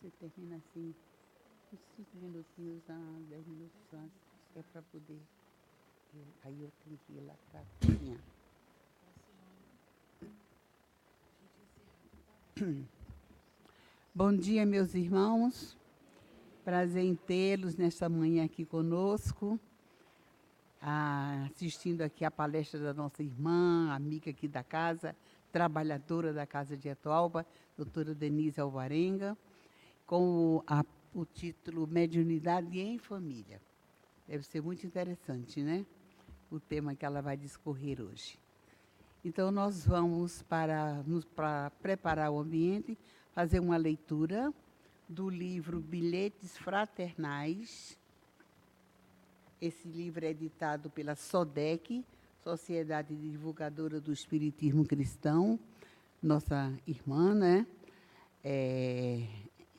você termina assim, uns cinco minutinhos a dez minutos antes, é para poder. eu- aí eu tenho que ir lá para cozinhar. Bom dia, meus irmãos. Prazer em tê-los nesta manhã aqui conosco, ah, assistindo aqui a palestra da nossa irmã, amiga aqui da casa, trabalhadora da Casa de Atualba, doutora Denise Alvarenga, com o, a- o título Mediunidade em Família. Deve ser muito interessante, né? O tema que ela vai discorrer hoje. Então, nós vamos, para, nos, para preparar o ambiente, fazer uma leitura do livro Bilhetes Fraternais. Esse livro é editado pela SODEC, Sociedade Divulgadora do Espiritismo Cristão, nossa irmã, né? É,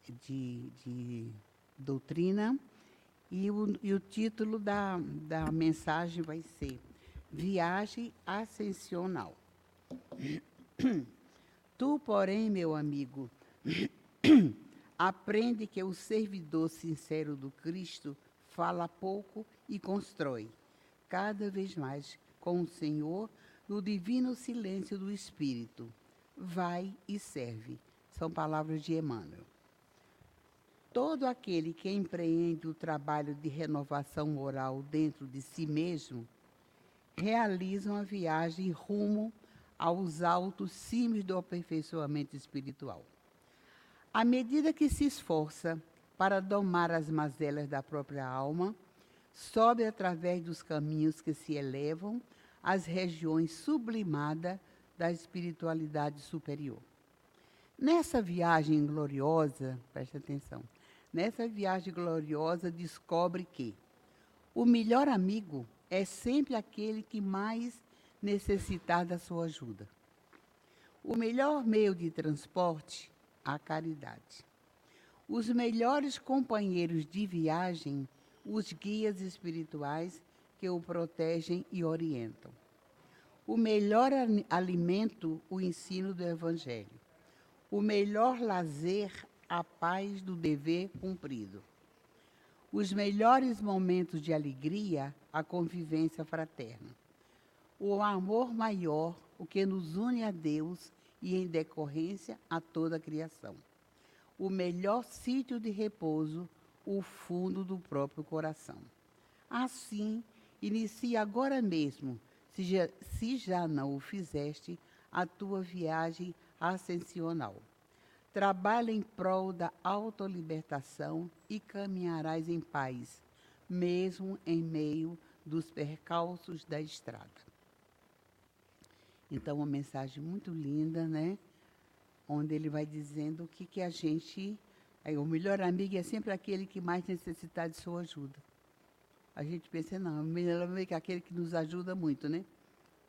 de, de doutrina. E o, e o título da, da mensagem vai ser Viagem Ascensional. Tu, porém, meu amigo, aprende que o servidor sincero do Cristo fala pouco e constrói, cada vez mais com o Senhor no divino silêncio do Espírito. Vai e serve. São palavras de Emmanuel. Todo aquele que empreende o trabalho de renovação moral dentro de si mesmo realiza uma viagem rumo aos altos cimes do aperfeiçoamento espiritual. À medida que se esforça para domar as mazelas da própria alma, sobe através dos caminhos que se elevam às regiões sublimadas da espiritualidade superior. Nessa viagem gloriosa, preste atenção, nessa viagem gloriosa descobre que o melhor amigo é sempre aquele que mais necessitar da sua ajuda. O melhor meio de transporte, a caridade. Os melhores companheiros de viagem, os guias espirituais que o protegem e orientam. O melhor ali- alimento, o ensino do Evangelho. O melhor lazer, a paz do dever cumprido. Os melhores momentos de alegria, a convivência fraterna. O amor maior, o que nos une a Deus e, em decorrência, a toda a criação. O melhor sítio de repouso, o fundo do próprio coração. Assim, inicia agora mesmo, se já, se já não o fizeste, a tua viagem ascensional. Trabalha em prol da autolibertação e caminharás em paz, mesmo em meio dos percalços da estrada. Então, uma mensagem muito linda, né? Onde ele vai dizendo o que, que a gente. aí, o melhor amigo é sempre aquele que mais necessitar de sua ajuda. A gente pensa, não, o melhor amigo é aquele que nos ajuda muito, né?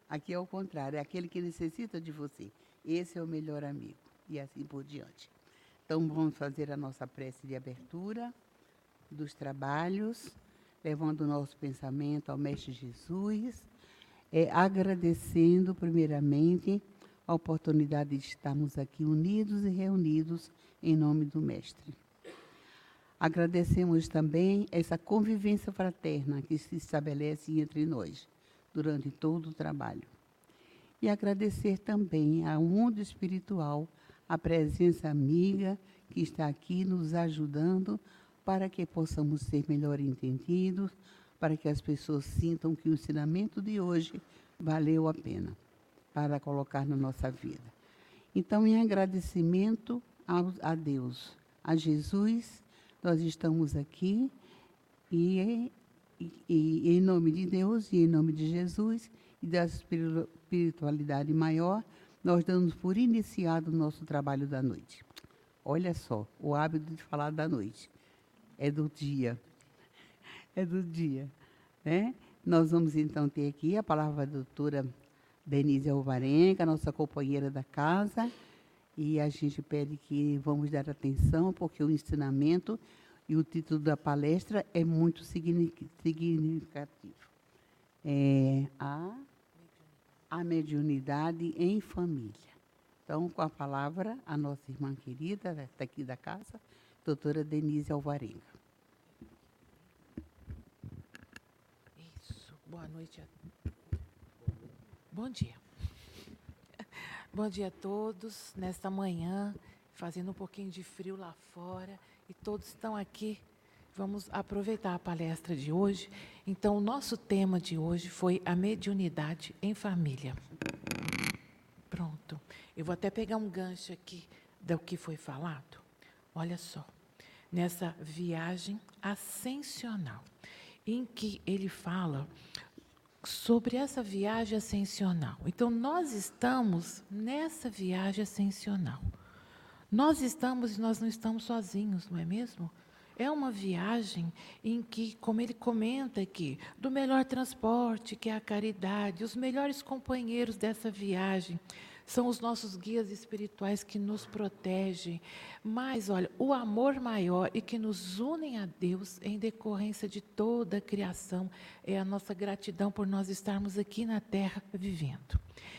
Aqui é o contrário, é aquele que necessita de você. Esse é o melhor amigo. E assim por diante. Então, vamos fazer a nossa prece de abertura dos trabalhos, levando o nosso pensamento ao Mestre Jesus, é, agradecendo, primeiramente, a oportunidade de estarmos aqui unidos e reunidos em nome do Mestre. Agradecemos também essa convivência fraterna que se estabelece entre nós durante todo o trabalho. E agradecer também ao mundo espiritual a presença amiga que está aqui nos ajudando para que possamos ser melhor entendidos, para que as pessoas sintam que o ensinamento de hoje valeu a pena para colocar na nossa vida. Então, em agradecimento a Deus, a Jesus, nós estamos aqui e, e- e em nome de Deus e em nome de Jesus e da espiritu- espiritualidade maior, nós damos por iniciado o nosso trabalho da noite. Olha só, o hábito de falar da noite é do dia. É do dia. Né? Nós vamos então ter aqui a palavra da doutora Denise Alvarenga, nossa companheira da casa, e a gente pede que vamos dar atenção, porque o ensinamento e o título da palestra é muito signi- significativo. É a, a mediunidade em família. Então, com a palavra, a nossa irmã querida, está aqui da casa, doutora Denise Alvarenga. Isso. Boa noite. A... Bom dia. Bom dia a todos. Nesta manhã, fazendo um pouquinho de frio lá fora, e todos estão aqui. Vamos aproveitar a palestra de hoje. Então, o nosso tema de hoje foi a mediunidade em família. Pronto. Eu vou até pegar um gancho aqui do que foi falado. Olha só. Nessa viagem ascensional, em que ele fala sobre essa viagem ascensional. Então, nós estamos nessa viagem ascensional. Nós estamos e nós não estamos sozinhos, não é mesmo? É uma viagem em que, como ele comenta aqui, do melhor transporte, que é a caridade, os melhores companheiros dessa viagem são os nossos guias espirituais que nos protegem. Mas, olha, o amor maior e que nos unem a Deus em decorrência de toda a criação é a nossa gratidão por nós estarmos aqui na Terra vivendo.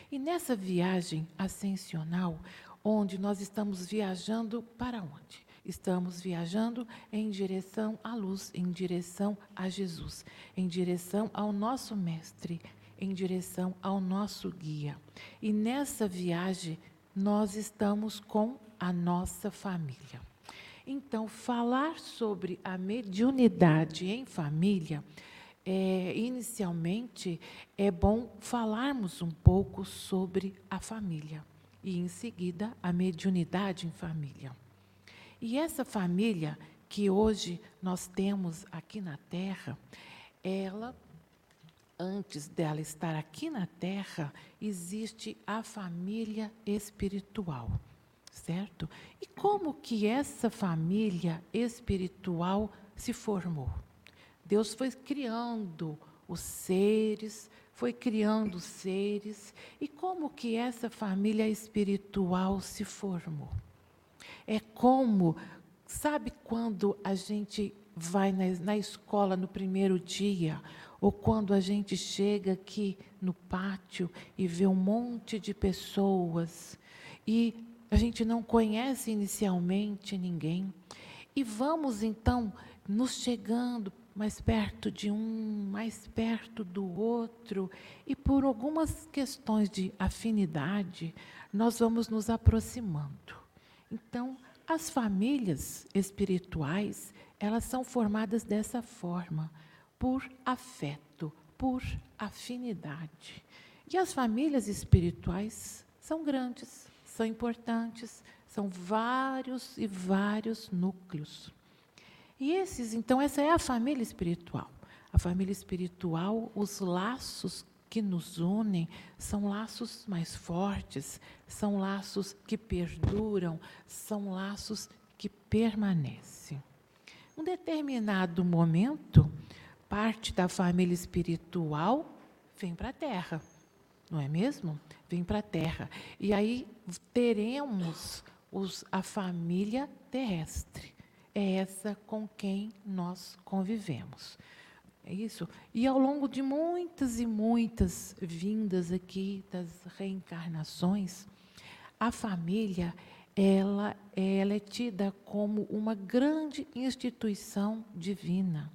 E nessa viagem ascensional, onde nós estamos viajando para onde? Estamos viajando em direção à luz, em direção a Jesus, em direção ao nosso Mestre, em direção ao nosso guia. E nessa viagem, nós estamos com a nossa família. Então, falar sobre a mediunidade em família, é, inicialmente, é bom falarmos um pouco sobre a família e, em seguida, a mediunidade em família. E essa família que hoje nós temos aqui na Terra, ela, antes dela estar aqui na Terra, existe a família espiritual, certo? E como que essa família espiritual se formou? Deus foi criando os seres, foi criando seres, e como que essa família espiritual se formou? É como, sabe quando a gente vai na, na escola no primeiro dia, ou quando a gente chega aqui no pátio e vê um monte de pessoas e a gente não conhece inicialmente ninguém. E vamos então nos chegando mais perto de um, mais perto do outro, e por algumas questões de afinidade, nós vamos nos aproximando. Então, as famílias espirituais, elas são formadas dessa forma, por afeto, por afinidade. E as famílias espirituais são grandes, são importantes, são vários e vários núcleos. E esses, então, essa é a família espiritual. A família espiritual, os laços que nos unem são laços mais fortes, são laços que perduram, são laços que permanecem. Um determinado momento, parte da família espiritual vem para a Terra, não é mesmo? Vem para a Terra. E aí teremos os, a família terrestre. É essa com quem nós convivemos. É isso. E ao longo de muitas e muitas vindas aqui das reencarnações, a família ela, ela é tida como uma grande instituição divina,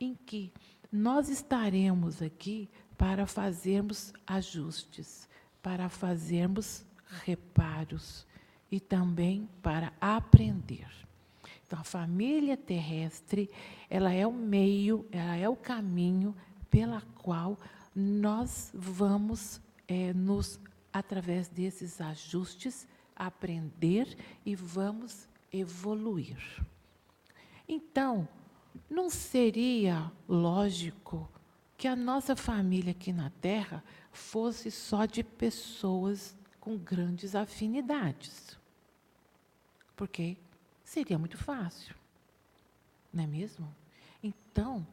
em que nós estaremos aqui para fazermos ajustes, para fazermos reparos e também para aprender. Então, a família terrestre, ela é o meio, ela é o caminho pela qual nós vamos é, nos, através desses ajustes, aprender e vamos evoluir. Então, não seria lógico que a nossa família aqui na Terra fosse só de pessoas com grandes afinidades. Porque seria muito fácil. Não é mesmo? Então,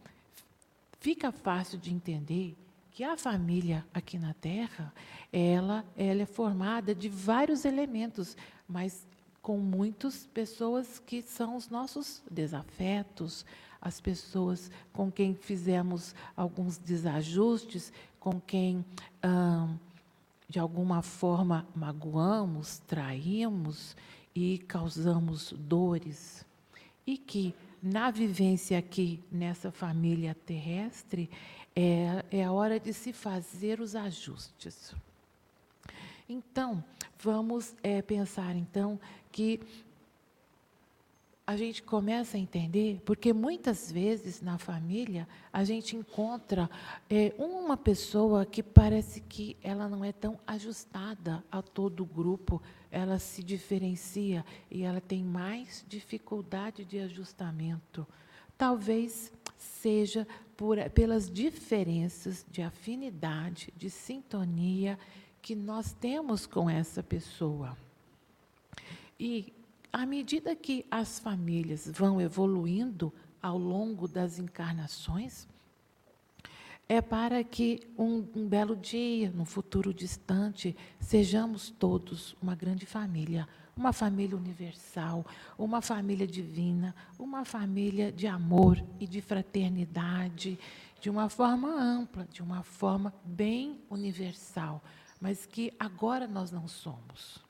fica fácil de entender que a família aqui na Terra, ela, ela é formada de vários elementos, mas com muitas pessoas que são os nossos desafetos, as pessoas com quem fizemos alguns desajustes, com quem hum, de alguma forma magoamos, traímos e causamos dores. e que na vivência aqui nessa família terrestre é, é a hora de se fazer os ajustes. Então, vamos é, pensar então que a gente começa a entender, porque muitas vezes na família a gente encontra é, uma pessoa que parece que ela não é tão ajustada a todo o grupo, ela se diferencia e ela tem mais dificuldade de ajustamento. Talvez seja por, pelas diferenças de afinidade, de sintonia que nós temos com essa pessoa. E à medida que as famílias vão evoluindo ao longo das encarnações, é para que um, um, belo dia, no futuro distante, sejamos todos uma grande família, uma família universal, uma família divina, uma família de amor e de fraternidade, de uma forma ampla, de uma forma bem universal, mas que agora nós não somos.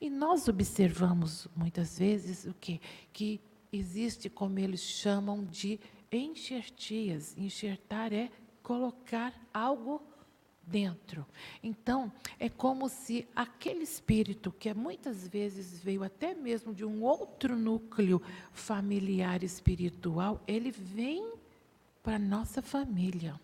E nós observamos muitas vezes o que? Que existe, como eles chamam de enxertias. Enxertar é colocar algo dentro. Então, é como se aquele espírito que muitas vezes veio até mesmo de um outro núcleo familiar espiritual, ele vem para nossa família.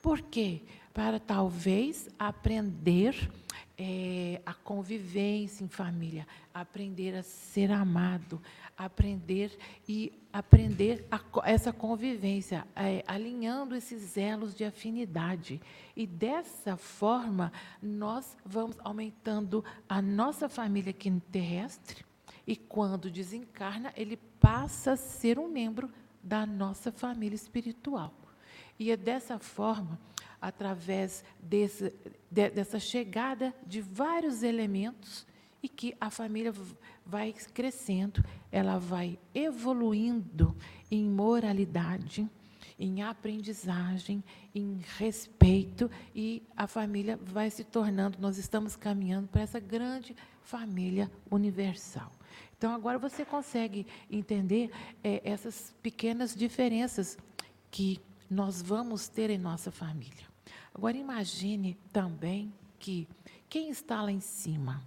Por quê? Para talvez aprender é, a convivência em família, aprender a ser amado, aprender e aprender a, essa convivência, é, alinhando esses elos de afinidade. E dessa forma, nós vamos aumentando a nossa família aqui terrestre, e quando desencarna, ele passa a ser um membro da nossa família espiritual. E é dessa forma através desse, de, dessa chegada de vários elementos e que a família vai crescendo, ela vai evoluindo em moralidade, em aprendizagem, em respeito e a família vai se tornando, nós estamos caminhando para essa grande família universal. Então agora você consegue entender é, essas pequenas diferenças que nós vamos ter em nossa família. Agora imagine também que quem está lá em cima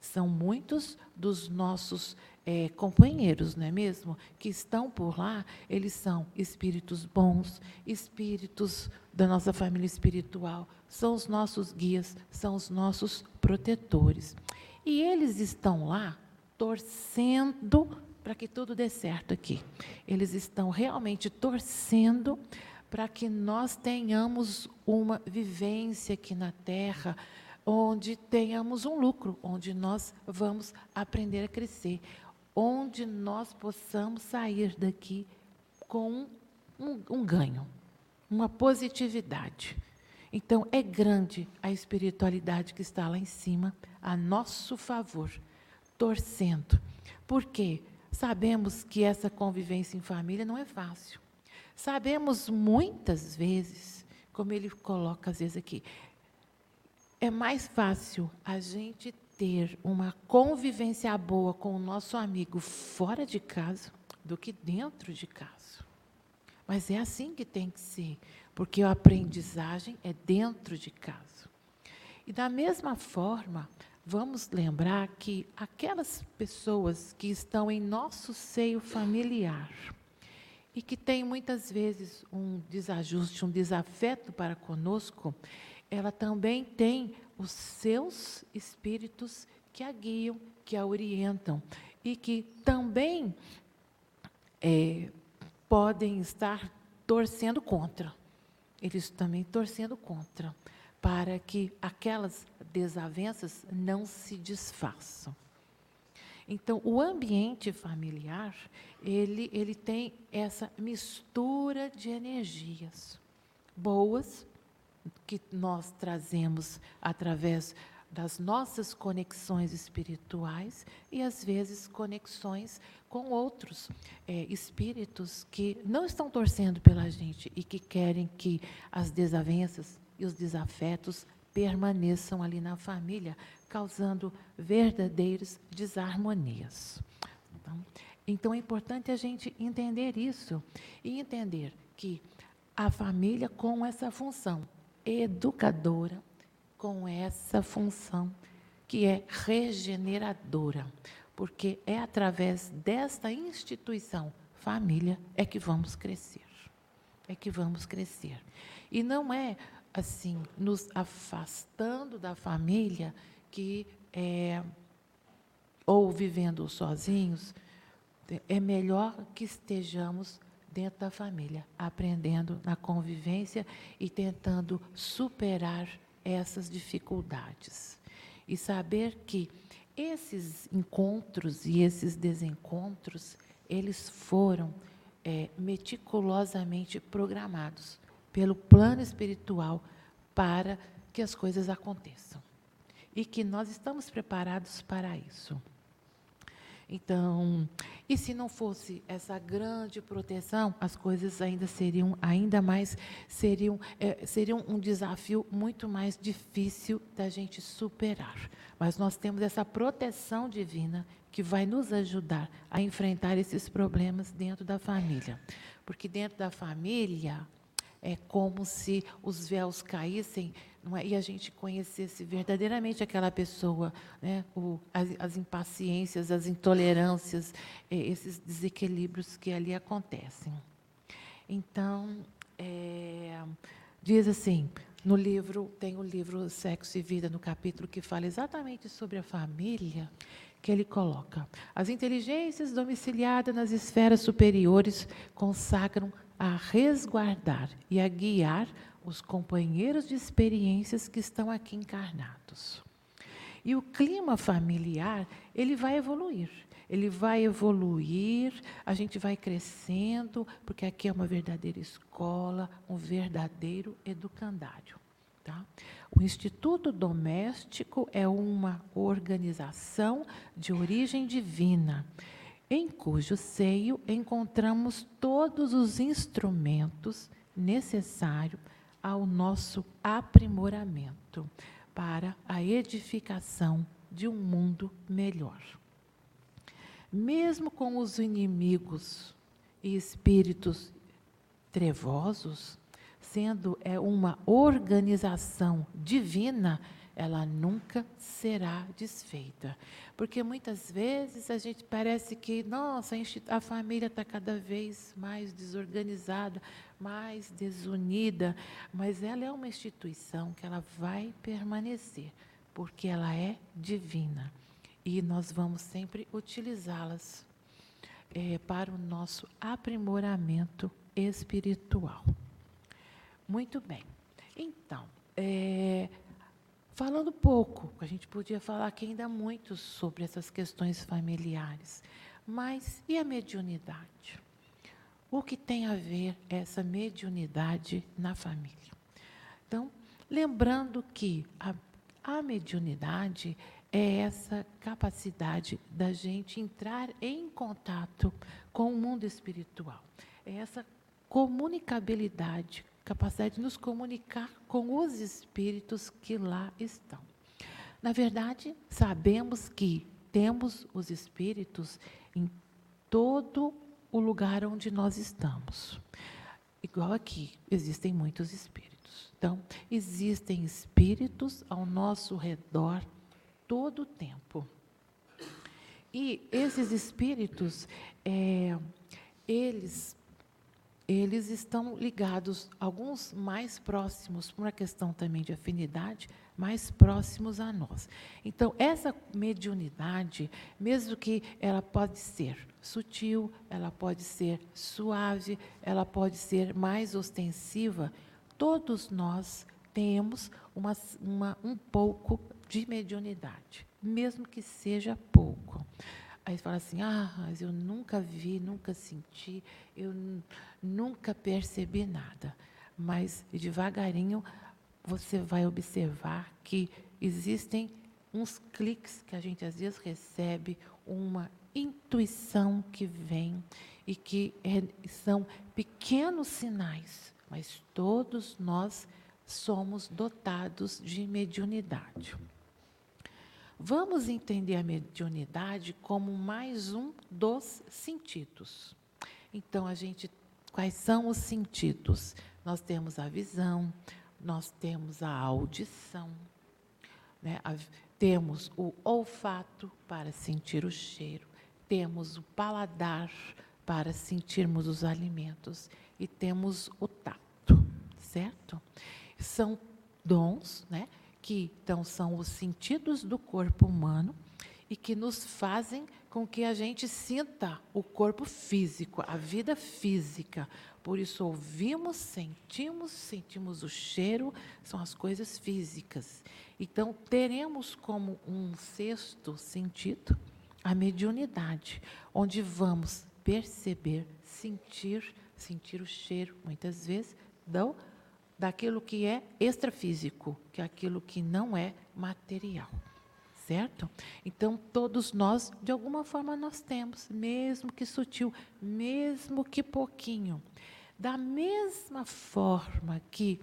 são muitos dos nossos é, companheiros, não é mesmo? Que estão por lá, eles são espíritos bons, espíritos da nossa família espiritual, são os nossos guias, são os nossos protetores. E eles estão lá torcendo para que tudo dê certo aqui. Eles estão realmente torcendo para que nós tenhamos uma vivência aqui na Terra, onde tenhamos um lucro, onde nós vamos aprender a crescer, onde nós possamos sair daqui com um, um ganho, uma positividade. Então, é grande a espiritualidade que está lá em cima, a nosso favor, torcendo. Por quê? Sabemos que essa convivência em família não é fácil. Sabemos muitas vezes, como ele coloca às vezes aqui, é mais fácil a gente ter uma convivência boa com o nosso amigo fora de casa do que dentro de casa. Mas é assim que tem que ser, porque a aprendizagem é dentro de casa. E da mesma forma, vamos lembrar que aquelas pessoas que estão em nosso seio familiar, e que tem muitas vezes um desajuste, um desafeto para conosco, ela também tem os seus espíritos que a guiam, que a orientam e que também é, podem estar torcendo contra. Eles também torcendo contra, para que aquelas desavenças não se desfaçam. Então, o ambiente familiar, ele, ele tem essa mistura de energias boas, que nós trazemos através das nossas conexões espirituais e, às vezes, conexões com outros é, espíritos que não estão torcendo pela gente e que querem que as desavenças e os desafetos permaneçam ali na família, causando verdadeiras desarmonias. Então, Então é importante a gente entender isso e entender que a família com essa função educadora, com essa função que é regeneradora, porque é através desta instituição, família, é que vamos crescer. É que vamos crescer. E não é assim, nos afastando da família que é, ou vivendo sozinhos, é melhor que estejamos dentro da família, aprendendo na convivência e tentando superar essas dificuldades. E saber que esses encontros e esses desencontros, eles foram é, meticulosamente programados pelo plano espiritual para que as coisas aconteçam. E que nós estamos preparados para isso. Então, e se não fosse essa grande proteção, as coisas ainda seriam ainda mais seriam é, seriam um desafio muito mais difícil da gente superar. Mas nós temos essa proteção divina que vai nos ajudar a enfrentar esses problemas dentro da família, porque dentro da família é como se os véus caíssem é? e a gente conhecesse verdadeiramente aquela pessoa, né? o, as, as, impaciências, as intolerâncias, é, esses desequilíbrios que ali acontecem. Então, é, diz assim, no livro, tem o livro Sexo e Vida, no capítulo que fala exatamente sobre a família, que ele coloca. As inteligências domiciliadas nas esferas superiores consagram a resguardar e a guiar os companheiros de experiências que estão aqui encarnados. E o clima familiar, ele vai evoluir. Ele vai evoluir, a gente vai crescendo, porque aqui é uma verdadeira escola, um verdadeiro educandário. Tá? O Instituto Doméstico é uma organização de origem divina em cujo seio encontramos todos os instrumentos necessários ao nosso aprimoramento para a edificação de um mundo melhor. Mesmo com os inimigos e espíritos trevosos, sendo é uma organização divina, ela nunca será desfeita. Porque muitas vezes a gente parece que, nossa, a família está cada vez mais desorganizada, mais desunida, mas ela é uma instituição que ela vai permanecer, porque ela é divina. E nós vamos sempre utilizá-las é, para o nosso aprimoramento espiritual. Muito bem. Então, é, Falando pouco, a gente podia falar aqui ainda muito sobre essas questões familiares, mas e a mediunidade? O que tem a ver essa mediunidade na família? Então, lembrando que a, a mediunidade é essa capacidade da gente entrar em contato com o mundo espiritual, é essa comunicabilidade capacidade de nos comunicar com os espíritos que lá estão. Na verdade, sabemos que temos os espíritos em todo o lugar onde nós estamos. Igual aqui, existem muitos espíritos. Então, existem espíritos ao nosso redor todo o tempo. E esses espíritos, é, eles eles estão ligados, alguns mais próximos, por uma questão também de afinidade, mais próximos a nós. Então, essa mediunidade, mesmo que ela pode ser sutil, ela pode ser suave, ela pode ser mais ostensiva, todos nós temos uma, uma, um pouco de mediunidade, mesmo que seja pouco. Aí fala assim: ah, mas eu nunca vi, nunca senti, eu nunca percebi nada. Mas devagarinho você vai observar que existem uns cliques que a gente às vezes recebe, uma intuição que vem e que são pequenos sinais, mas todos nós somos dotados de mediunidade. Vamos entender a mediunidade como mais um dos sentidos. Então, a gente, quais são os sentidos? Nós temos a visão, nós temos a audição, né? a, temos o olfato para sentir o cheiro, temos o paladar para sentirmos os alimentos e temos o tato, certo? São dons, né? Que então são os sentidos do corpo humano e que nos fazem com que a gente sinta o corpo físico, a vida física. Por isso ouvimos, sentimos, sentimos o cheiro, são as coisas físicas. Então teremos como um sexto sentido a mediunidade, onde vamos perceber, sentir, sentir o cheiro, muitas vezes, do daquilo que é extrafísico, que é aquilo que não é material. Certo? Então, todos nós, de alguma forma, nós temos, mesmo que sutil, mesmo que pouquinho. Da mesma forma que,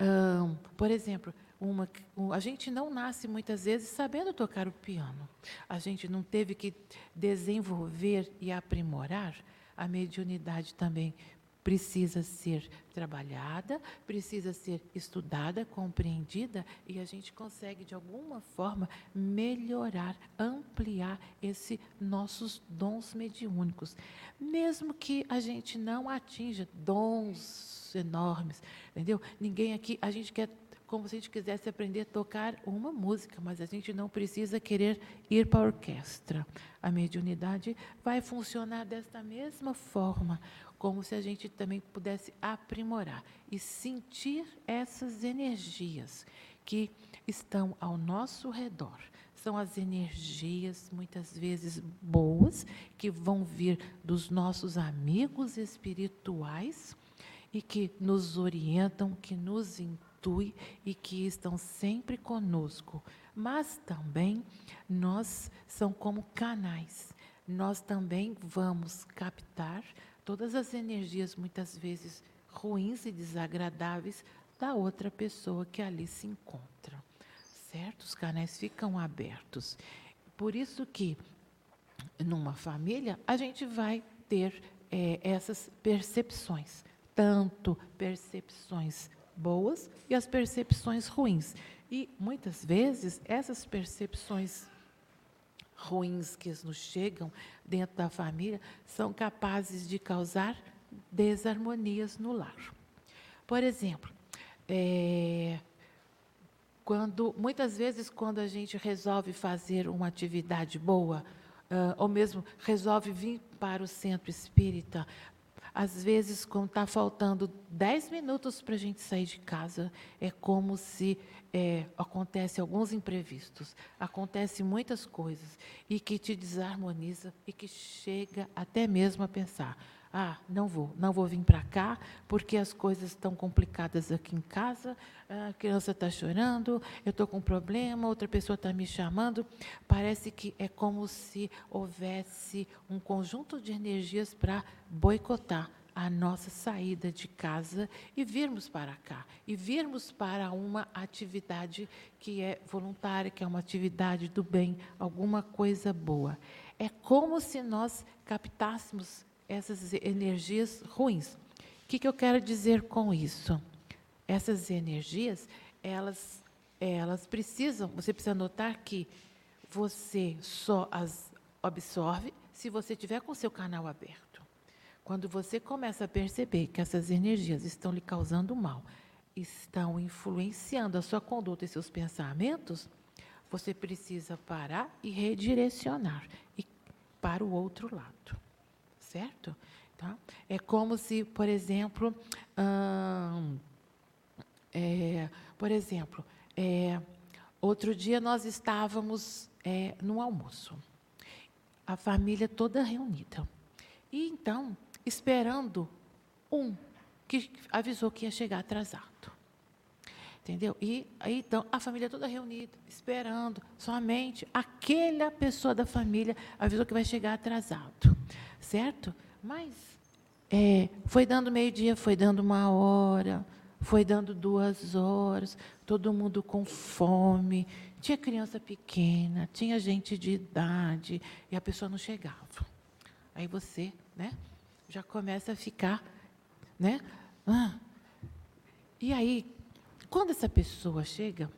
hum, por exemplo, uma, a gente não nasce muitas vezes sabendo tocar o piano. A gente não teve que desenvolver e aprimorar a mediunidade também precisa ser trabalhada, precisa ser estudada, compreendida e a gente consegue de alguma forma melhorar, ampliar esses nossos dons mediúnicos, mesmo que a gente não atinja dons enormes, entendeu? Ninguém aqui, a gente quer como se a gente quisesse aprender a tocar uma música, mas a gente não precisa querer ir para a orquestra. A mediunidade vai funcionar desta mesma forma como se a gente também pudesse aprimorar e sentir essas energias que estão ao nosso redor. São as energias, muitas vezes boas, que vão vir dos nossos amigos espirituais e que nos orientam, que nos intuem e que estão sempre conosco. Mas também nós são como canais. Nós também vamos captar todas as energias, muitas vezes ruins e desagradáveis, da outra pessoa que ali se encontra. Certo? Os canais ficam abertos. Por isso que, numa família, a gente vai ter é, essas percepções, tanto percepções boas e as percepções ruins. E muitas vezes essas percepções ruins que nos chegam dentro da família são capazes de causar desarmonias no lar. Por exemplo, é, quando muitas vezes quando a gente resolve fazer uma atividade boa, uh, ou mesmo resolve vir para o centro espírita, às vezes, quando está faltando 10 minutos para a gente sair de casa, é como se é, acontece alguns imprevistos, acontece muitas coisas e que te desarmoniza e que chega até mesmo a pensar: ah, não vou, não vou vir para cá porque as coisas estão complicadas aqui em casa, a criança está chorando, eu estou com um problema, outra pessoa está me chamando. Parece que é como se houvesse um conjunto de energias para boicotar a nossa saída de casa e virmos para cá, e virmos para uma atividade que é voluntária, que é uma atividade do bem, alguma coisa boa. É como se nós captássemos essas energias ruins. O que, que eu quero dizer com isso? Essas energias, elas, elas precisam, você precisa notar que você só as absorve se você tiver com seu canal aberto. Quando você começa a perceber que essas energias estão lhe causando mal, estão influenciando a sua conduta e seus pensamentos, você precisa parar e redirecionar e para o outro lado, certo? Tá? É como se, por exemplo, hum, é, por exemplo, é, outro dia nós estávamos é, no almoço, a família toda reunida. E então esperando um que avisou que ia chegar atrasado. Entendeu? E aí, então, a família toda reunida, esperando, somente aquela pessoa da família avisou que vai chegar atrasado. Certo? Mas é, foi dando meio-dia, foi dando uma hora, foi dando duas horas, todo mundo com fome, Tinha criança pequena, tinha gente de idade, e a pessoa não chegava. Aí você, né, já começa a ficar, né? Ah. E aí, quando essa pessoa chega,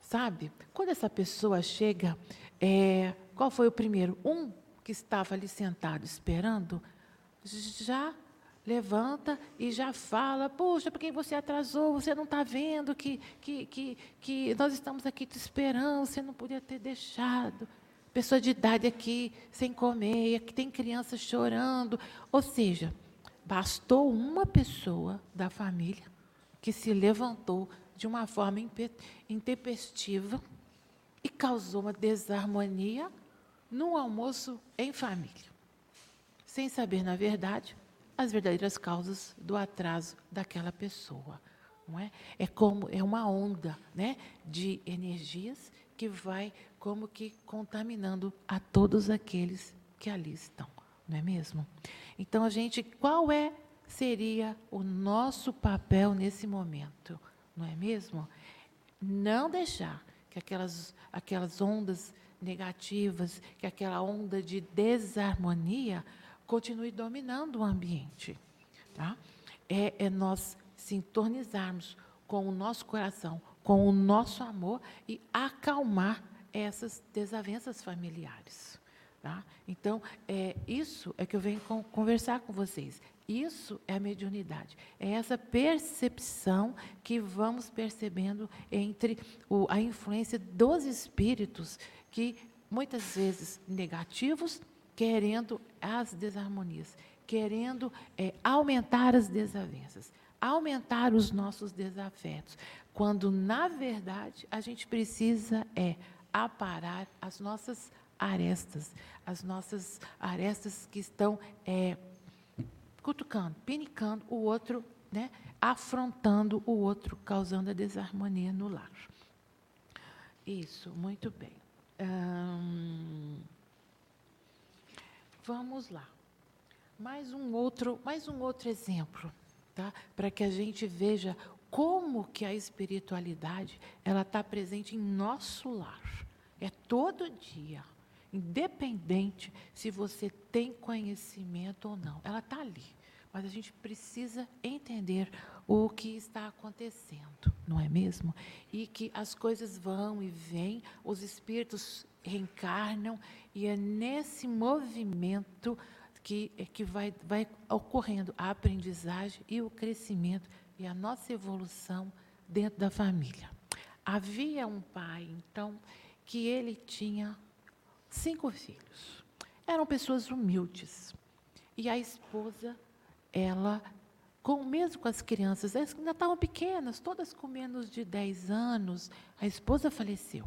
sabe? Quando essa pessoa chega, é, qual foi o primeiro? Um que estava ali sentado esperando, já levanta e já fala, poxa, por que você atrasou? Você não está vendo que, que, que, que nós estamos aqui te esperando, você não podia ter deixado. Pessoa de idade aqui sem comer, aqui tem criança chorando. Ou seja, bastou uma pessoa da família que se levantou de uma forma intempestiva e causou uma desarmonia no almoço em família. Sem saber, na verdade, as verdadeiras causas do atraso daquela pessoa. Não é? é como é uma onda né, de energias que vai como que contaminando a todos aqueles que ali estão, não é mesmo? Então a gente, qual é seria o nosso papel nesse momento, não é mesmo? Não deixar que aquelas aquelas ondas negativas, que aquela onda de desarmonia continue dominando o ambiente. Tá? É, é nós sintonizarmos com o nosso coração, com o nosso amor e acalmar essas desavenças familiares. Tá? Então, é, isso é que eu venho conversar com vocês. Isso é a mediunidade. É essa percepção que vamos percebendo entre o, a influência dos espíritos, que muitas vezes negativos, querendo as desarmonias, querendo é, aumentar as desavenças, aumentar os nossos desafetos, quando na verdade a gente precisa é aparar as nossas arestas, as nossas arestas que estão é, cutucando, pinicando o outro, né, afrontando o outro, causando a desarmonia no lar. Isso, muito bem. Hum, Vamos lá. Mais um outro, mais um outro exemplo, tá? Para que a gente veja como que a espiritualidade ela está presente em nosso lar. É todo dia, independente se você tem conhecimento ou não. Ela está ali, mas a gente precisa entender o que está acontecendo, não é mesmo? E que as coisas vão e vêm, os espíritos reencarnam e é nesse movimento que, é que vai, vai ocorrendo a aprendizagem e o crescimento e a nossa evolução dentro da família. Havia um pai, então, que ele tinha cinco filhos. Eram pessoas humildes. E a esposa, ela, com mesmo com as crianças, elas ainda estavam pequenas, todas com menos de 10 anos, a esposa faleceu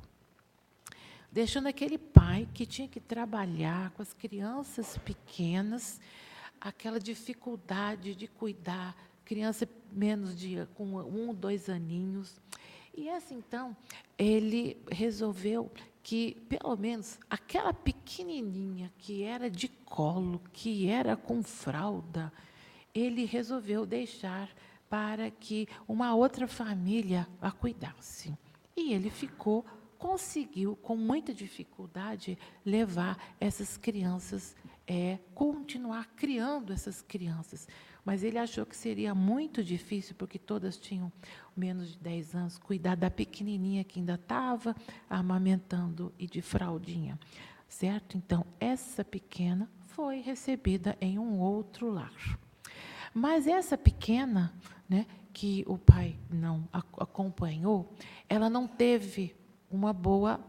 deixando aquele pai que tinha que trabalhar com as crianças pequenas, aquela dificuldade de cuidar, criança menos de com um, dois aninhos. E assim, então, ele resolveu que, pelo menos, aquela pequenininha que era de colo, que era com fralda, ele resolveu deixar para que uma outra família a cuidasse. E ele ficou conseguiu, com muita dificuldade, levar essas crianças, é, continuar criando essas crianças. Mas ele achou que seria muito difícil, porque todas tinham menos de 10 anos, cuidar da pequenininha que ainda estava amamentando e de fraldinha. Certo? Então, essa pequena foi recebida em um outro lar. Mas essa pequena, né, que o pai não acompanhou, ela não teve uma boa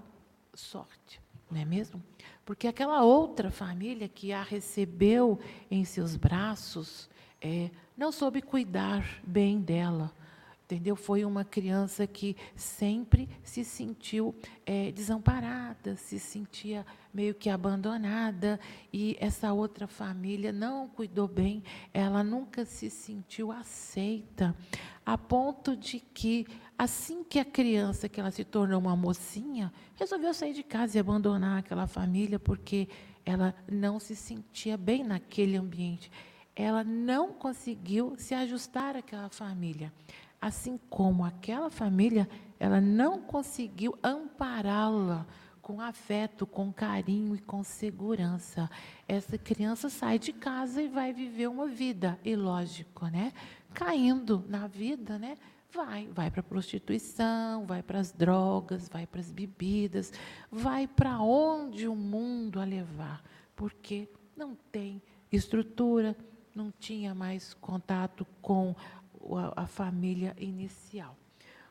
sorte, não é mesmo? Porque aquela outra família que a recebeu em seus braços é, não soube cuidar bem dela. Entendeu? Foi uma criança que sempre se sentiu é, desamparada, se sentia meio que abandonada, e essa outra família não cuidou bem, ela nunca se sentiu aceita, a ponto de que Assim que a criança, que ela se tornou uma mocinha, resolveu sair de casa e abandonar aquela família porque ela não se sentia bem naquele ambiente. Ela não conseguiu se ajustar àquela família. Assim como aquela família, ela não conseguiu ampará-la com afeto, com carinho e com segurança. Essa criança sai de casa e vai viver uma vida, e lógico, né? Caindo na vida, né? Vai, vai para a prostituição, vai para as drogas, vai para as bebidas, vai para onde o mundo a levar, porque não tem estrutura, não tinha mais contato com a, família inicial.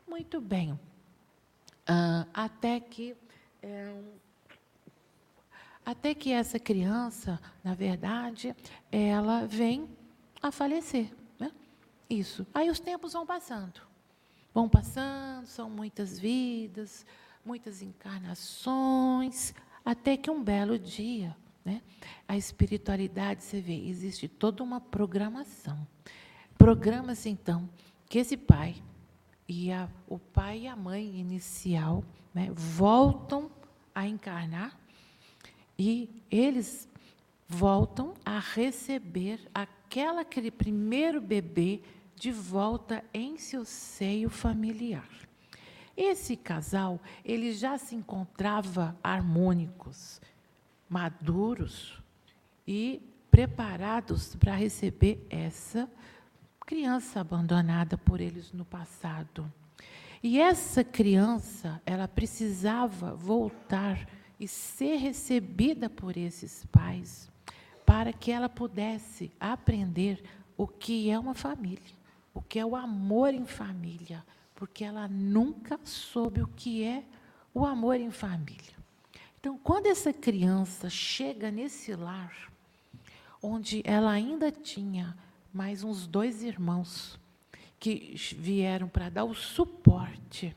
Muito bem. Uh, até que é, até que essa criança, na verdade, ela vem a falecer. Né? Isso. Aí os tempos vão passando. Vão passando, são muitas vidas, muitas encarnações, até que um belo dia, né? a espiritualidade, você vê, existe toda uma programação. Programa-se, então, que esse pai e a, o pai e a mãe inicial né, voltam a encarnar e eles voltam a receber aquela, aquele primeiro bebê de volta em seu seio familiar. Esse casal, ele já se encontrava harmônicos, maduros e preparados para receber essa criança abandonada por eles no passado. E essa criança, ela precisava voltar e ser recebida por esses pais, para que ela pudesse aprender o que é uma família, o que é o amor em família, porque ela nunca soube o que é o amor em família. Então, quando essa criança chega nesse lar, onde ela ainda tinha mais uns dois irmãos que vieram para dar o suporte.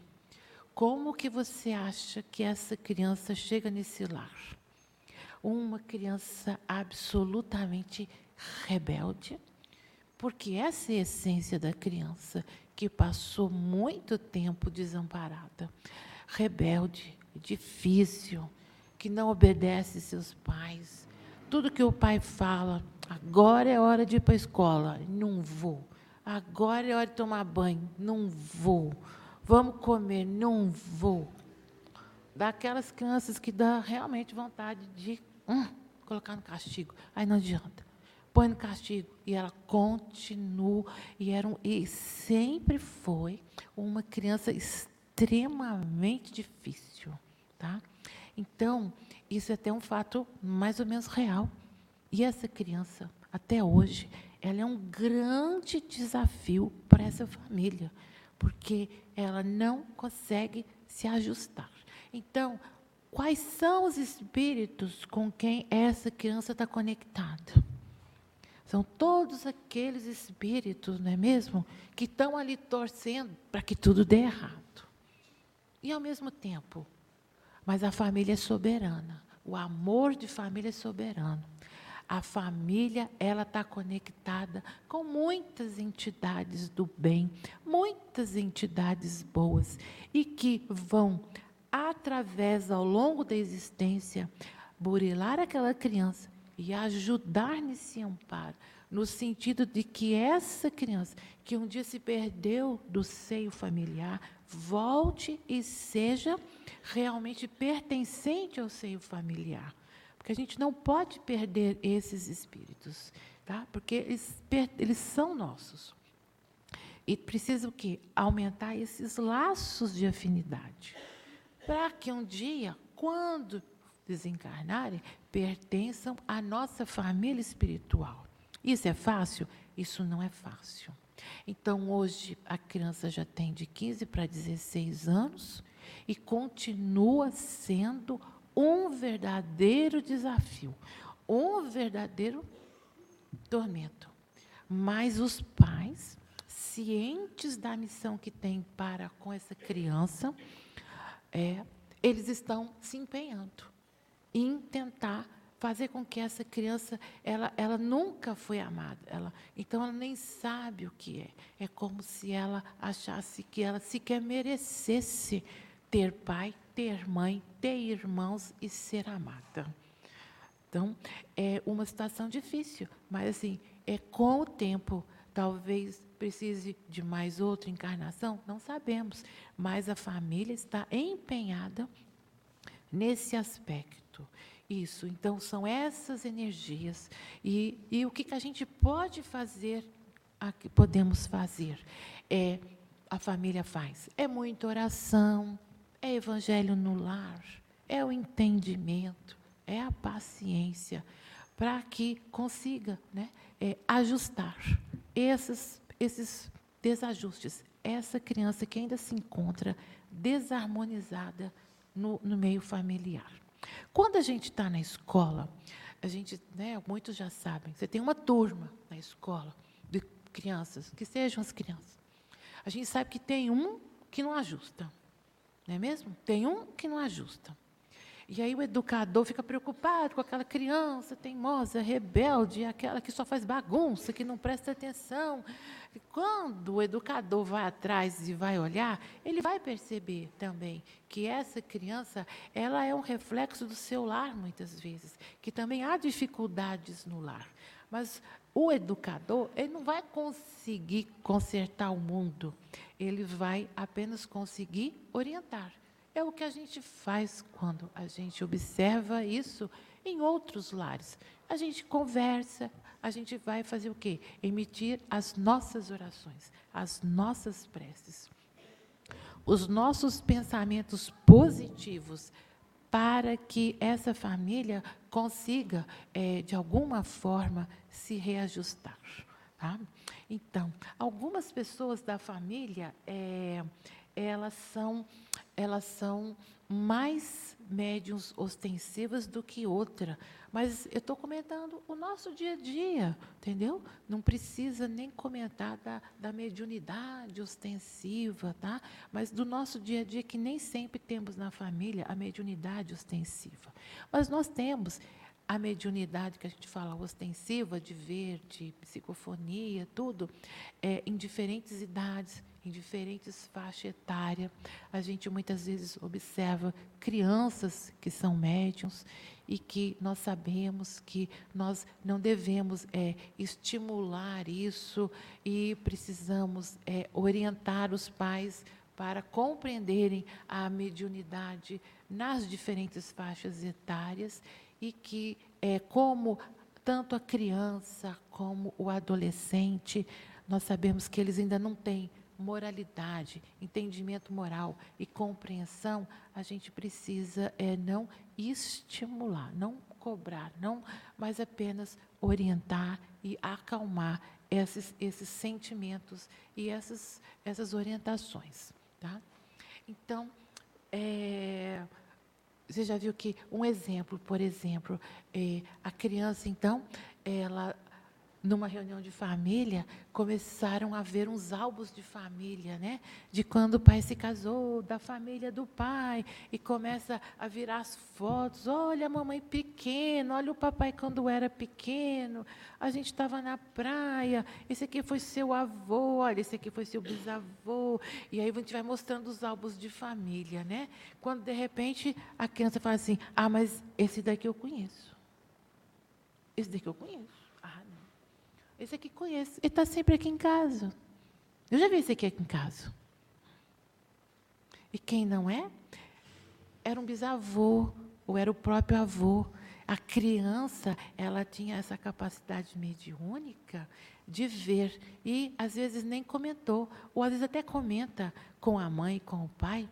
Como que você acha que essa criança chega nesse lar? Uma criança absolutamente rebelde, porque essa é a essência da criança que passou muito tempo desamparada, rebelde, difícil, que não obedece seus pais. Tudo que o pai fala, Agora é hora de ir para a escola. Não vou. Agora é hora de tomar banho. Não vou. Vamos comer. Não vou. Daquelas crianças que dá realmente vontade de hum, colocar no castigo. Aí não adianta. Põe no castigo. E ela continua. E, era um, e sempre foi uma criança extremamente difícil. Tá? Então, isso é até um fato mais ou menos real. E essa criança, até hoje, ela é um grande desafio para essa família, porque ela não consegue se ajustar. Então, quais são os espíritos com quem essa criança está conectada? São todos aqueles espíritos, não é mesmo? Que estão ali torcendo para que tudo dê errado. E ao mesmo tempo, mas a família é soberana. O amor de família é soberano. A família, ela está conectada com muitas entidades do bem, muitas entidades boas, e que vão, através, ao longo da existência, burilar aquela criança e ajudar nesse amparo, no sentido de que essa criança, que um dia se perdeu do seio familiar, volte e seja realmente pertencente ao seio familiar. Porque a gente não pode perder esses espíritos, tá? porque eles, eles são nossos. E precisa o quê? Aumentar esses laços de afinidade. Para que um dia, quando desencarnarem, pertençam à nossa família espiritual. Isso é fácil? Isso não é fácil. Então, hoje, a criança já tem de 15 para 16 anos e continua sendo um verdadeiro desafio, um verdadeiro tormento. Mas os pais, cientes da missão que têm para com essa criança, é, eles estão se empenhando em tentar fazer com que essa criança ela, ela nunca foi amada. Ela então ela nem sabe o que é. É como se ela achasse que ela sequer merecesse ter pai ter mãe, ter irmãos e ser amada. Então, é uma situação difícil, mas assim, é com o tempo, talvez precise de mais outra encarnação, não sabemos, mas a família está empenhada nesse aspecto. Isso, então são essas energias. E, e o que, que a gente pode fazer, que podemos fazer? É, a família faz? É muita oração, é evangelho no lar, é o entendimento, é a paciência, para que consiga né, é, ajustar esses, esses desajustes. Essa criança que ainda se encontra desarmonizada no, no meio familiar. Quando a gente está na escola, a gente, né, muitos já sabem, você tem uma turma na escola de crianças, que sejam as crianças. A gente sabe que tem um que não ajusta, não é mesmo? Tem um que não ajusta. E aí o educador fica preocupado com aquela criança teimosa, rebelde, aquela que só faz bagunça, que não presta atenção. E quando o educador vai atrás e vai olhar, ele vai perceber também que essa criança, ela é um reflexo do seu lar muitas vezes, que também há dificuldades no lar. Mas o educador, ele não vai conseguir consertar o mundo, ele vai apenas conseguir orientar. É o que a gente faz quando a gente observa isso em outros lares. A gente conversa, a gente vai fazer o quê? Emitir as nossas orações, as nossas preces. Os nossos pensamentos positivos para que essa família consiga, é, de alguma forma, se reajustar. Tá? Então, algumas pessoas da família, é, elas são elas são mais médiums ostensivas do que outra. Mas eu estou comentando o nosso dia a dia, entendeu? Não precisa nem comentar da, da mediunidade ostensiva, tá? Mas do nosso dia a dia, que nem sempre temos na família a mediunidade ostensiva. Mas nós temos a mediunidade que a gente fala ostensiva, de ver, de psicofonia, tudo, é, em diferentes idades, em diferentes faixas etárias. A gente muitas vezes observa crianças que são médiums e que nós sabemos que nós não devemos é, estimular isso e precisamos é, orientar os pais para compreenderem a mediunidade nas diferentes faixas etárias e que, é, como tanto a criança como o adolescente, nós sabemos que eles ainda não têm moralidade, entendimento moral e compreensão, a gente precisa é, não estimular, não cobrar, não, mas apenas orientar e acalmar esses, esses sentimentos e essas, essas orientações. Tá? Então, é, você já viu que um exemplo, por exemplo, é, a criança, então, ela numa reunião de família, começaram a ver uns álbuns de família, né? De quando o pai se casou, da família do pai, e começa a virar as fotos. Olha a mamãe pequena, olha o papai quando era pequeno. A gente estava na praia. Esse aqui foi seu avô, olha, esse aqui foi seu bisavô. E aí a gente vai mostrando os álbuns de família, né? Quando de repente a criança fala assim: "Ah, mas esse daqui eu conheço. Esse daqui eu conheço." Esse aqui conheço. Ele está sempre aqui em casa. Eu já vi esse aqui, aqui em casa. E quem não é? Era um bisavô, ou era o próprio avô. A criança, ela tinha essa capacidade mediúnica de ver. E, às vezes, nem comentou. Ou, às vezes, até comenta com a mãe, com o pai,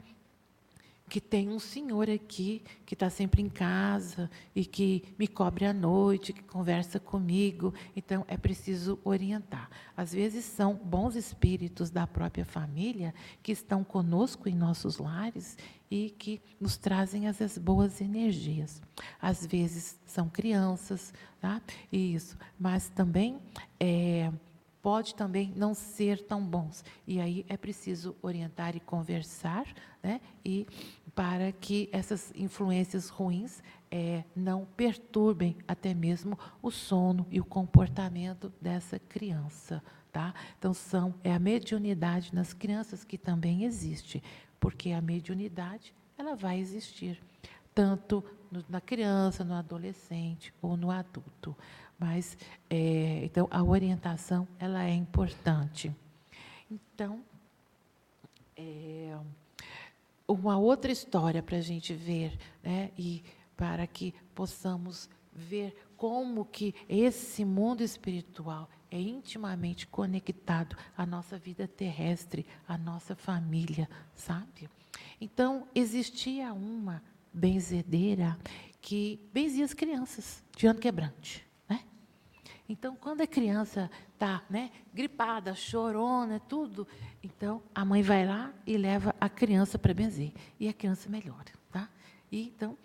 que tem um senhor aqui que está sempre em casa e que me cobre à noite, que conversa comigo. Então, é preciso orientar. Às vezes, são bons espíritos da própria família que estão conosco em nossos lares e que nos trazem as boas energias. Às vezes, são crianças, tá? Isso. Mas também. É, pode também não ser tão bons. E aí é preciso orientar e conversar, né? E para que essas influências ruins é, não perturbem até mesmo o sono e o comportamento dessa criança. Tá? Então, são, é a mediunidade nas crianças que também existe, porque a mediunidade ela vai existir tanto no, na criança, no adolescente ou no adulto. Mas, é, então, a orientação, ela é importante. Então, é, uma outra história para a gente ver, né, e para que possamos ver como que esse mundo espiritual é intimamente conectado à nossa vida terrestre, à nossa família, sabe? Então, existia uma benzedeira que benzia as crianças de ano quebrante. Então, quando a criança está né, gripada, chorona, tudo, então a mãe vai lá e leva a criança para benzer. E a criança melhora. Tá? E, então,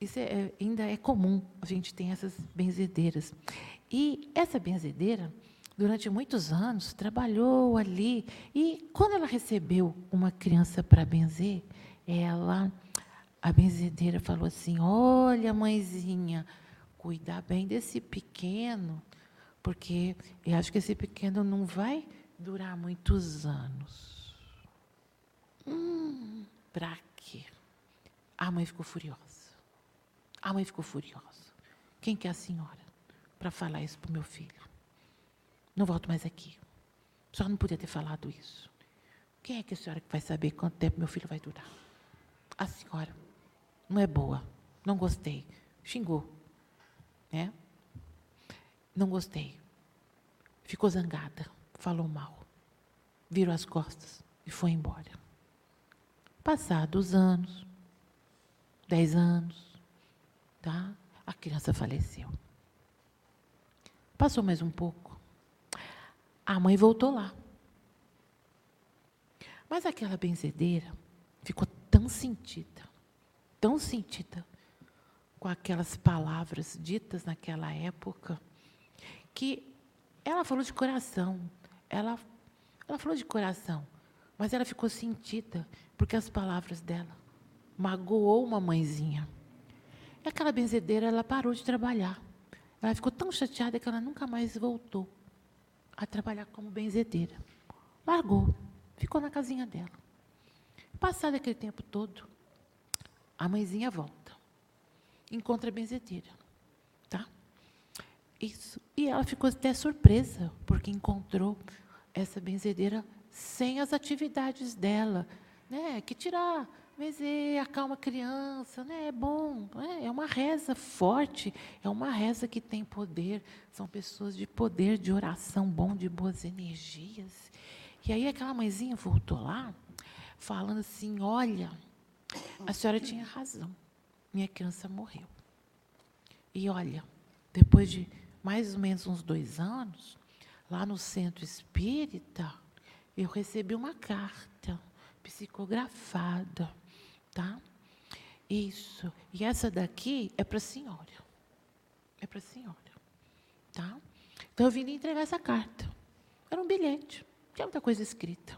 isso é, ainda é comum, a gente tem essas benzedeiras. E essa benzedeira, durante muitos anos, trabalhou ali. E quando ela recebeu uma criança para benzer, ela, a benzedeira falou assim: Olha, mãezinha, cuida bem desse pequeno, porque eu acho que esse pequeno não vai durar muitos anos. Hum, para quê? A mãe ficou furiosa. A mãe ficou furiosa. Quem que é a senhora para falar isso para o meu filho? Não volto mais aqui. Só não podia ter falado isso. Quem é que a senhora que vai saber quanto tempo meu filho vai durar? A senhora não é boa. Não gostei. Xingou. Né? Não gostei. Ficou zangada. Falou mal. Virou as costas e foi embora. Passados anos, dez anos, tá? A criança faleceu. Passou mais um pouco. A mãe voltou lá. Mas aquela benzedeira ficou tão sentida, tão sentida com aquelas palavras ditas naquela época, que ela falou de coração. Ela, ela falou de coração, mas ela ficou sentida porque as palavras dela magoou uma mãezinha. E aquela benzedeira, ela parou de trabalhar. Ela ficou tão chateada que ela nunca mais voltou a trabalhar como benzedeira. Largou, ficou na casinha dela. Passado aquele tempo todo, a mãezinha volta. Encontra a benzedeira. Isso. E ela ficou até surpresa, porque encontrou essa benzedeira sem as atividades dela. Né? Que tirar, benzer, acalma a criança, né? é bom. Né? É uma reza forte, é uma reza que tem poder. São pessoas de poder, de oração bom, de boas energias. E aí aquela mãezinha voltou lá falando assim: olha, a senhora tinha razão, minha criança morreu. E olha, depois de mais ou menos uns dois anos, lá no centro espírita, eu recebi uma carta psicografada, tá? Isso. E essa daqui é para a senhora. É para a senhora, tá? Então eu vim entregar essa carta. Era um bilhete, tinha muita coisa escrita,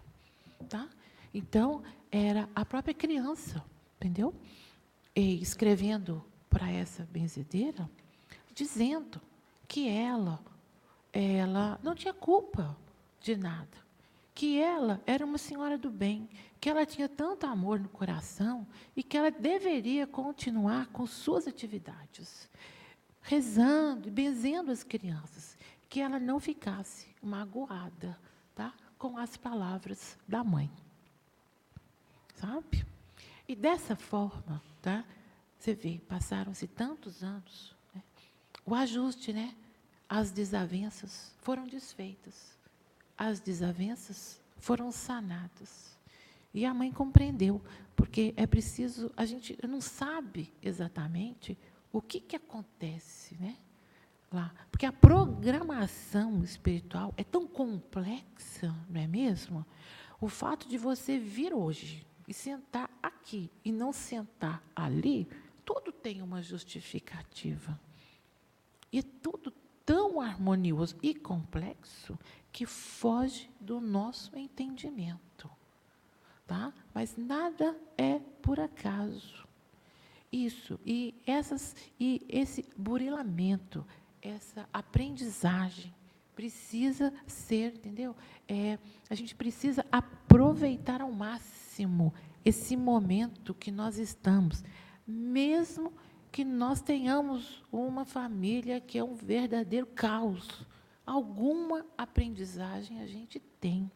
tá? Então, era a própria criança, entendeu? E escrevendo para essa benzedeira, dizendo que ela, ela não tinha culpa de nada, que ela era uma senhora do bem, que ela tinha tanto amor no coração e que ela deveria continuar com suas atividades, rezando e benzendo as crianças, que ela não ficasse magoada, tá? Com as palavras da mãe sabe? E dessa forma, tá? Você vê, passaram-se tantos anos. O ajuste, né? As desavenças foram desfeitas. As desavenças foram sanadas. E a mãe compreendeu, porque é preciso, a gente não sabe exatamente o que, que acontece, né? Lá. Porque a programação espiritual é tão complexa, não é mesmo? O fato de você vir hoje e sentar aqui e não sentar ali, tudo tem uma justificativa. E é tudo tão harmonioso e complexo que foge do nosso entendimento. Tá? Mas nada é por acaso. Isso, e, essas, e esse burilamento, essa aprendizagem, precisa ser, entendeu? É, a gente precisa aproveitar ao máximo esse momento que nós estamos mesmo nós tenhamos uma família que é um verdadeiro caos. Alguma aprendizagem a gente tem.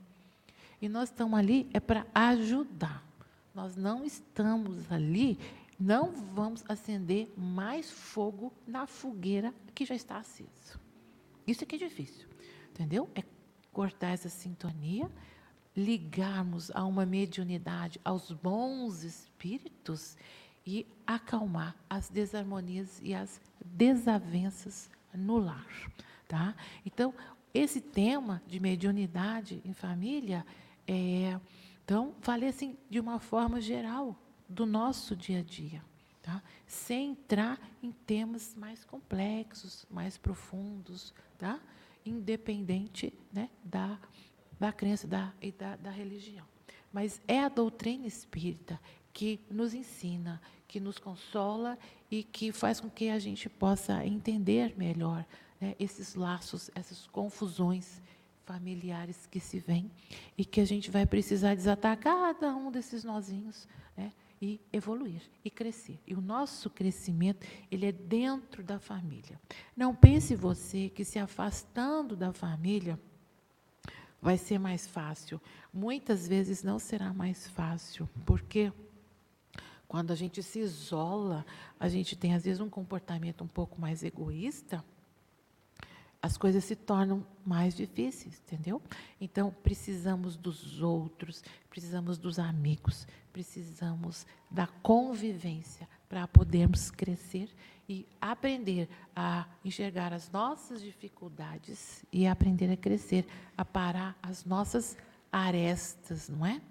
E nós estamos ali é para ajudar. Nós não estamos ali, não vamos acender mais fogo na fogueira que já está acesa. Isso aqui é difícil, entendeu? É cortar essa sintonia, ligarmos a uma mediunidade, aos bons espíritos e acalmar as desarmonias e as desavenças no lar, tá? Então, esse tema de mediunidade em família é, então, falei assim de uma forma geral do nosso dia a dia, tá? Sem entrar em temas mais complexos, mais profundos, tá? Independente, né, da da crença da, e da, da religião. Mas é a doutrina espírita que nos ensina, que nos consola e que faz com que a gente possa entender melhor né, esses laços, essas confusões familiares que se vêm e que a gente vai precisar desatar cada um desses nozinhos né, e evoluir e crescer. E o nosso crescimento ele é dentro da família. Não pense você que se afastando da família vai ser mais fácil. Muitas vezes não será mais fácil, porque quando a gente se isola, a gente tem às vezes um comportamento um pouco mais egoísta, as coisas se tornam mais difíceis, entendeu? Então, precisamos dos outros, precisamos dos amigos, precisamos da convivência para podermos crescer e aprender a enxergar as nossas dificuldades e aprender a crescer, a parar as nossas arestas, não é?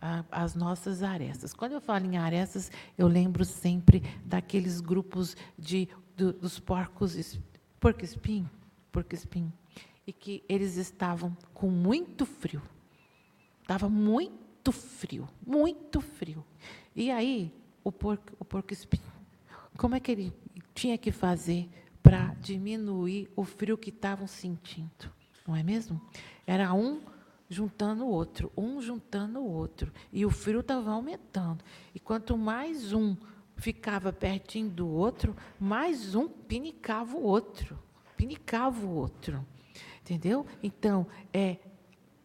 As nossas arestas. Quando eu falo em arestas, eu lembro sempre daqueles grupos de, do, dos porcos, porco espinho, porco espinho, e que eles estavam com muito frio. Estava muito frio, muito frio. E aí, o porco, o porco espinho, como é que ele tinha que fazer para diminuir o frio que estavam sentindo? Não é mesmo? Era um juntando o outro, um juntando o outro. E o frio estava aumentando. E quanto mais um ficava pertinho do outro, mais um pinicava o outro pinicava o outro. Entendeu? Então, é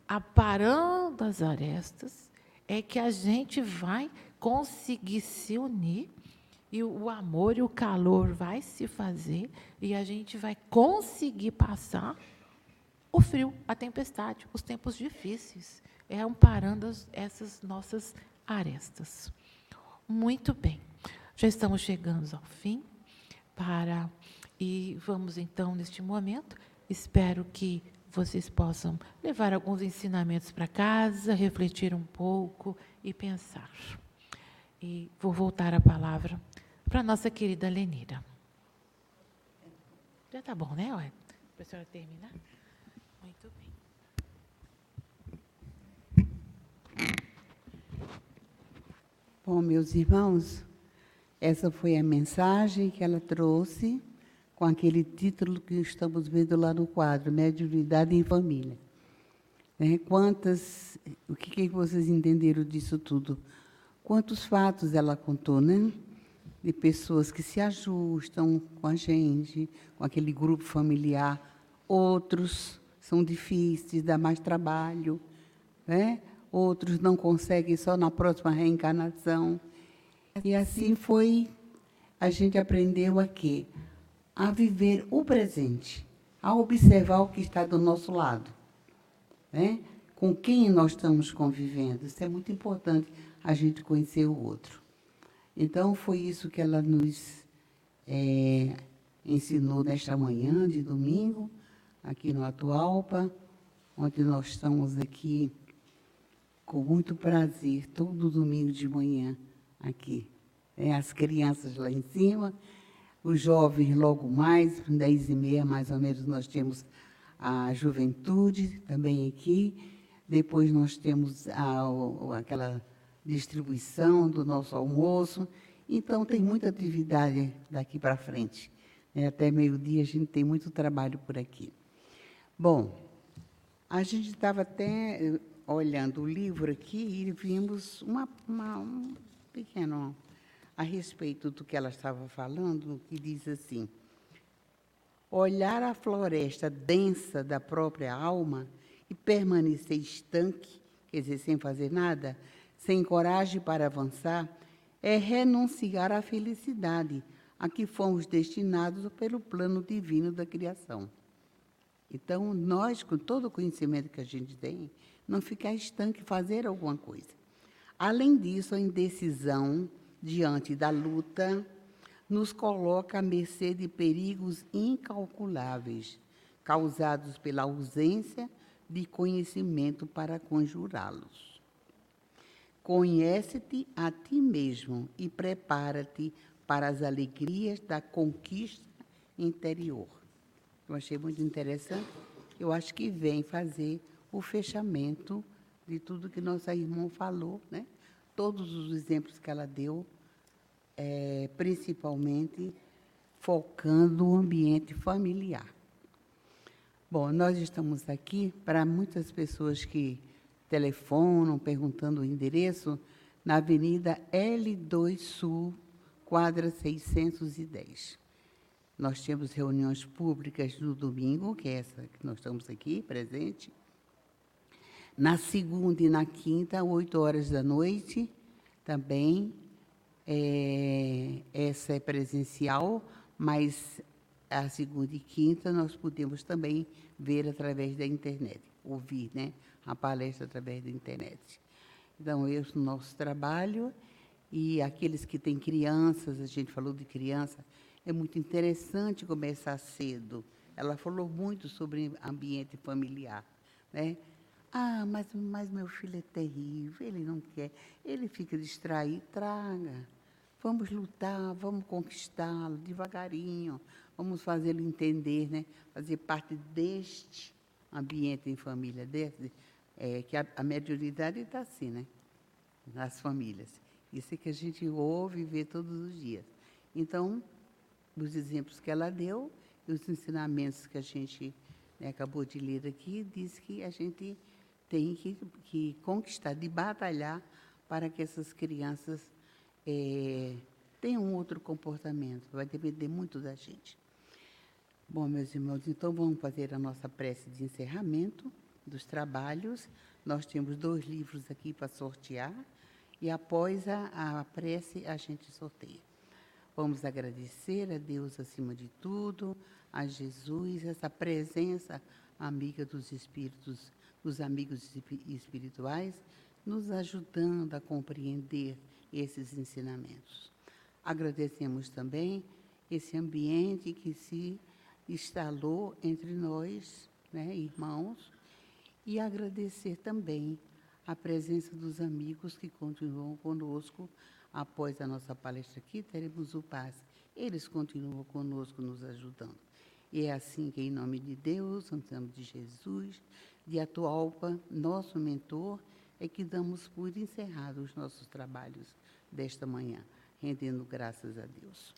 aparando as arestas, é que a gente vai conseguir se unir e o amor e o calor vai se fazer e a gente vai conseguir passar o frio, a tempestade, os tempos difíceis. É amparando essas nossas arestas. Muito bem. Já estamos chegando ao fim para e vamos então, neste momento, espero que vocês possam levar alguns ensinamentos para casa, refletir um pouco e pensar. E vou voltar a palavra para nossa querida Lenira. Já está bom, né? Para a senhora terminar? Muito bem. Bom, meus irmãos, essa foi a mensagem que ela trouxe com aquele título que estamos vendo lá no quadro, Mediunidade em Família. Né? Quantas, o que, que vocês entenderam disso tudo? Quantos fatos ela contou, né? De pessoas que se ajustam com a gente, com aquele grupo familiar. Outros são difíceis, dá mais trabalho, né? Outros não conseguem só na próxima reencarnação. E assim foi, a gente aprendeu aqui a viver o presente, a observar o que está do nosso lado, né? com quem nós estamos convivendo. Isso é muito importante, a gente conhecer o outro. Então, foi isso que ela nos é, ensinou nesta manhã de domingo, aqui no Atualpa, onde nós estamos aqui com muito prazer, todo domingo de manhã aqui. É, as crianças lá em cima os jovens logo mais, dez e meia mais ou menos, nós temos a juventude também aqui. Depois nós temos a, aquela distribuição do nosso almoço. Então tem muita atividade daqui para frente. É, até meio-dia a gente tem muito trabalho por aqui. Bom, a gente estava até eh, olhando o livro aqui e vimos uma, uma um pequeno a respeito do que ela estava falando, que diz assim: olhar a floresta densa da própria alma e permanecer estanque, quer dizer, sem fazer nada, sem coragem para avançar, é renunciar à felicidade a que fomos destinados pelo plano divino da criação. Então, nós, com todo o conhecimento que a gente tem, não ficar estanque, fazer alguma coisa. Além disso, a indecisão diante da luta nos coloca à mercê de perigos incalculáveis, causados pela ausência de conhecimento para conjurá-los. Conhece-te a ti mesmo e prepara-te para as alegrias da conquista interior. Eu achei muito interessante. Eu acho que vem fazer o fechamento de tudo que nossa irmã falou, né? Todos os exemplos que ela deu é, principalmente focando o ambiente familiar. Bom, nós estamos aqui para muitas pessoas que telefonam perguntando o endereço na Avenida L2 Sul, quadra 610. Nós temos reuniões públicas no domingo, que é essa que nós estamos aqui presente. Na segunda e na quinta, 8 horas da noite, também é, essa é presencial, mas a segunda e quinta nós podemos também ver através da internet, ouvir né, a palestra através da internet. Então, esse é o nosso trabalho. E aqueles que têm crianças, a gente falou de criança, é muito interessante começar cedo. Ela falou muito sobre ambiente familiar. Né? Ah, mas, mas meu filho é terrível, ele não quer, ele fica distraído, traga. Vamos lutar, vamos conquistá-lo devagarinho, vamos fazê-lo entender, né? fazer parte deste ambiente em família, desse, é, que a, a mediunidade está assim, né? nas famílias. Isso é que a gente ouve e vê todos os dias. Então, os exemplos que ela deu e os ensinamentos que a gente né, acabou de ler aqui, diz que a gente tem que, que conquistar, de batalhar para que essas crianças é, tenham um outro comportamento. Vai depender muito da gente. Bom, meus irmãos, então vamos fazer a nossa prece de encerramento dos trabalhos. Nós temos dois livros aqui para sortear e após a, a prece a gente sorteia. Vamos agradecer a Deus acima de tudo, a Jesus, essa presença amiga dos espíritos os amigos espirituais, nos ajudando a compreender esses ensinamentos. Agradecemos também esse ambiente que se instalou entre nós, né, irmãos, e agradecer também a presença dos amigos que continuam conosco. Após a nossa palestra aqui, teremos o paz. Eles continuam conosco, nos ajudando. E é assim que, em nome de Deus, em nome de Jesus, de Atualpa, nosso mentor, é que damos por encerrados os nossos trabalhos desta manhã, rendendo graças a Deus.